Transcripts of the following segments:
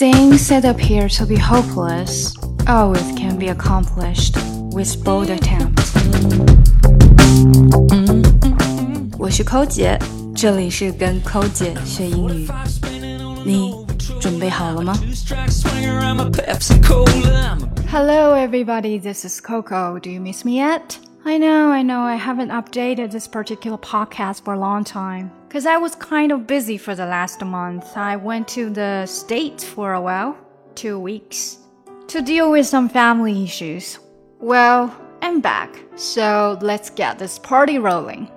Things that appear to be hopeless always can be accomplished with bold attempt. 我是寇姐，这里是跟寇姐学英语。你准备好了吗？Hello, everybody. This is Coco. Do you miss me yet? I know, I know, I haven't updated this particular podcast for a long time. Because I was kind of busy for the last month. I went to the States for a while, two weeks, to deal with some family issues. Well, I'm back, so let's get this party rolling.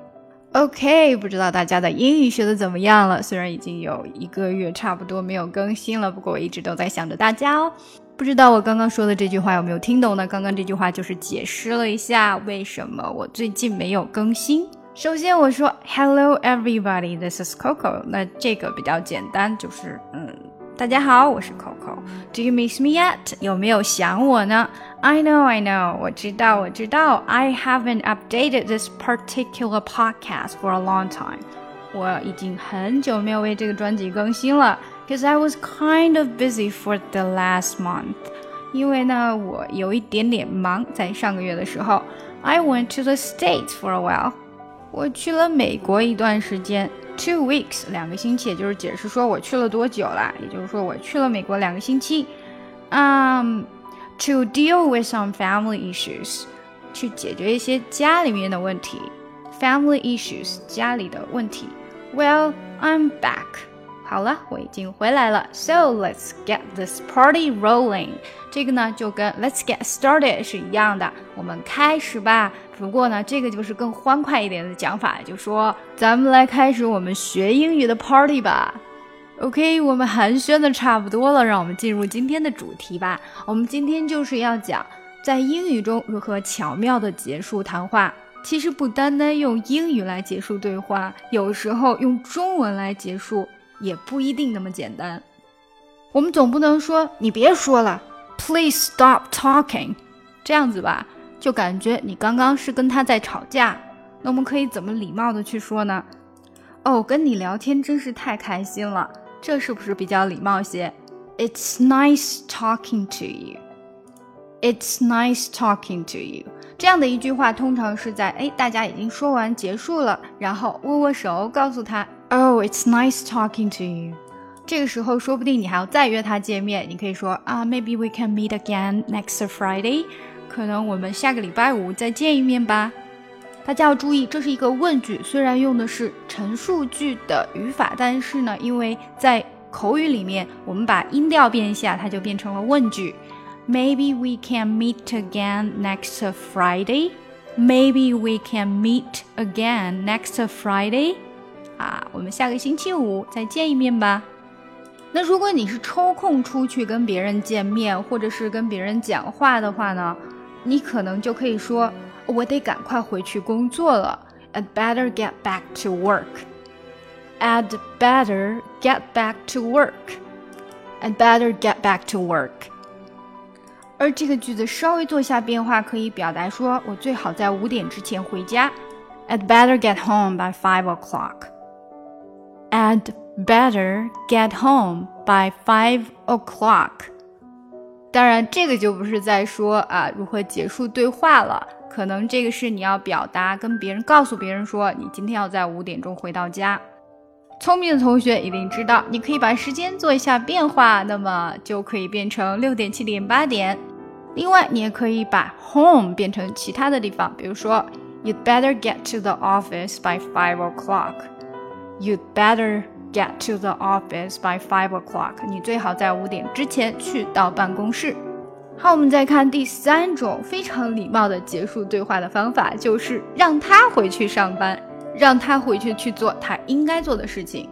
OK，不知道大家的英语学的怎么样了？虽然已经有一个月差不多没有更新了，不过我一直都在想着大家哦。不知道我刚刚说的这句话有没有听懂呢？刚刚这句话就是解释了一下为什么我最近没有更新。首先我说 Hello everybody, this is Coco。那这个比较简单，就是嗯，大家好，我是 Coco。Do you miss me yet？有没有想我呢？I know, I know，我知道，我知道。I haven't updated this particular podcast for a long time。我已经很久没有为这个专辑更新了。because I was kind of busy for the last month. 因为呢，我有一点点忙，在上个月的时候，I went to the States for a while。我去了美国一段时间 ，two weeks，两个星期，也就是解释说我去了多久啦，也就是说我去了美国两个星期。Um, to deal with some family issues，去解决一些家里面的问题，family issues，家里的问题。Well, I'm back. 好了，我已经回来了。So let's get this party rolling。这个呢，就跟 let's get started 是一样的。我们开始吧。 不过呢，这个就是更欢快一点的讲法，就说咱们来开始我们学英语的 party 吧。OK，我们寒暄的差不多了，让我们进入今天的主题吧。我们今天就是要讲在英语中如何巧妙的结束谈话。其实不单单用英语来结束对话，有时候用中文来结束。也不一定那么简单。我们总不能说你别说了，Please stop talking，这样子吧，就感觉你刚刚是跟他在吵架。那我们可以怎么礼貌的去说呢？哦，跟你聊天真是太开心了，这是不是比较礼貌些？It's nice talking to you. It's nice talking to you. 这样的一句话通常是在哎大家已经说完结束了，然后握握手，告诉他。Oh, it's nice talking to you. 这个时候说不定你还要再约他见面，你可以说啊，Maybe we can meet again next Friday. 可能我们下个礼拜五再见一面吧。大家要注意，这是一个问句，虽然用的是陈述句的语法，但是呢，因为在口语里面，我们把音调变一下，它就变成了问句。Maybe we can meet again next Friday. Maybe we can meet again next Friday. 啊，我们下个星期五再见一面吧。那如果你是抽空出去跟别人见面，或者是跟别人讲话的话呢，你可能就可以说：“我得赶快回去工作了。” I'd better get back to work. I'd better get back to work. I'd better get back to work. 而这个句子稍微做一下变化，可以表达说：“我最好在五点之前回家。” I'd better get home by five o'clock. I'd better get home by five o'clock。 当然，这个就不是在说啊如何结束对话了，可能这个是你要表达跟别人告诉别人说你今天要在五点钟回到家。聪明的同学一定知道，你可以把时间做一下变化，那么就可以变成六点、七点、八点。另外，你也可以把 home 变成其他的地方，比如说 You'd better get to the office by five o'clock。You'd better get to the office by five o'clock. 你最好在五点之前去到办公室。好，我们再看第三种非常礼貌的结束对话的方法，就是让他回去上班，让他回去去做他应该做的事情。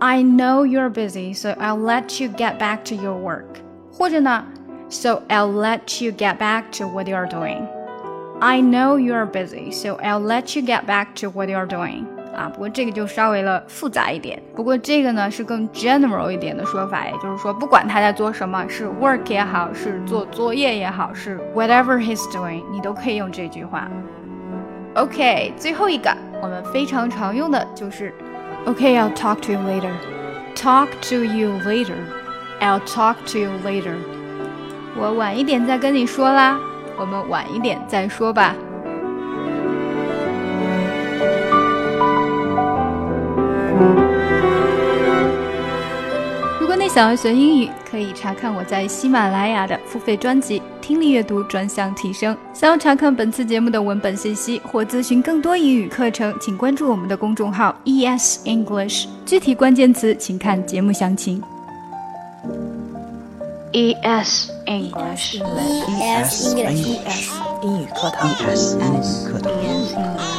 I know you're busy, so I'll let you get back to your work. 或者呢，So I'll let you get back to what you're doing. I know you're busy, so I'll let you get back to what you're doing. 啊，不过这个就稍微了复杂一点。不过这个呢是更 general 一点的说法，也就是说，不管他在做什么，是 work 也好，是做作业也好，是 whatever he's doing，你都可以用这句话。OK，最后一个我们非常常用的就是，OK，I'll talk to you later。Talk to you later。I'll talk to you later. 我晚一点再跟你说啦，我们晚一点再说吧。果你想要学英语，可以查看我在喜马拉雅的付费专辑《听力阅读专项提升》。想要查看本次节目的文本信息或咨询更多英语课程，请关注我们的公众号 ES English。具体关键词请看节目详情。ES English ES English 英语课堂 ES 英语课堂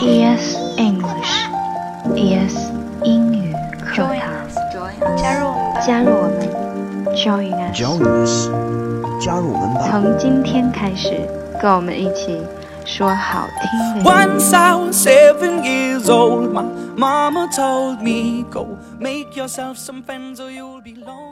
ES English ES 加入我们，Join us。Join us，加入我们吧。从今天开始，跟我们一起说好听的。Once I was seven years old, my mama told me, Go make yourself some friends or you'll be lonely.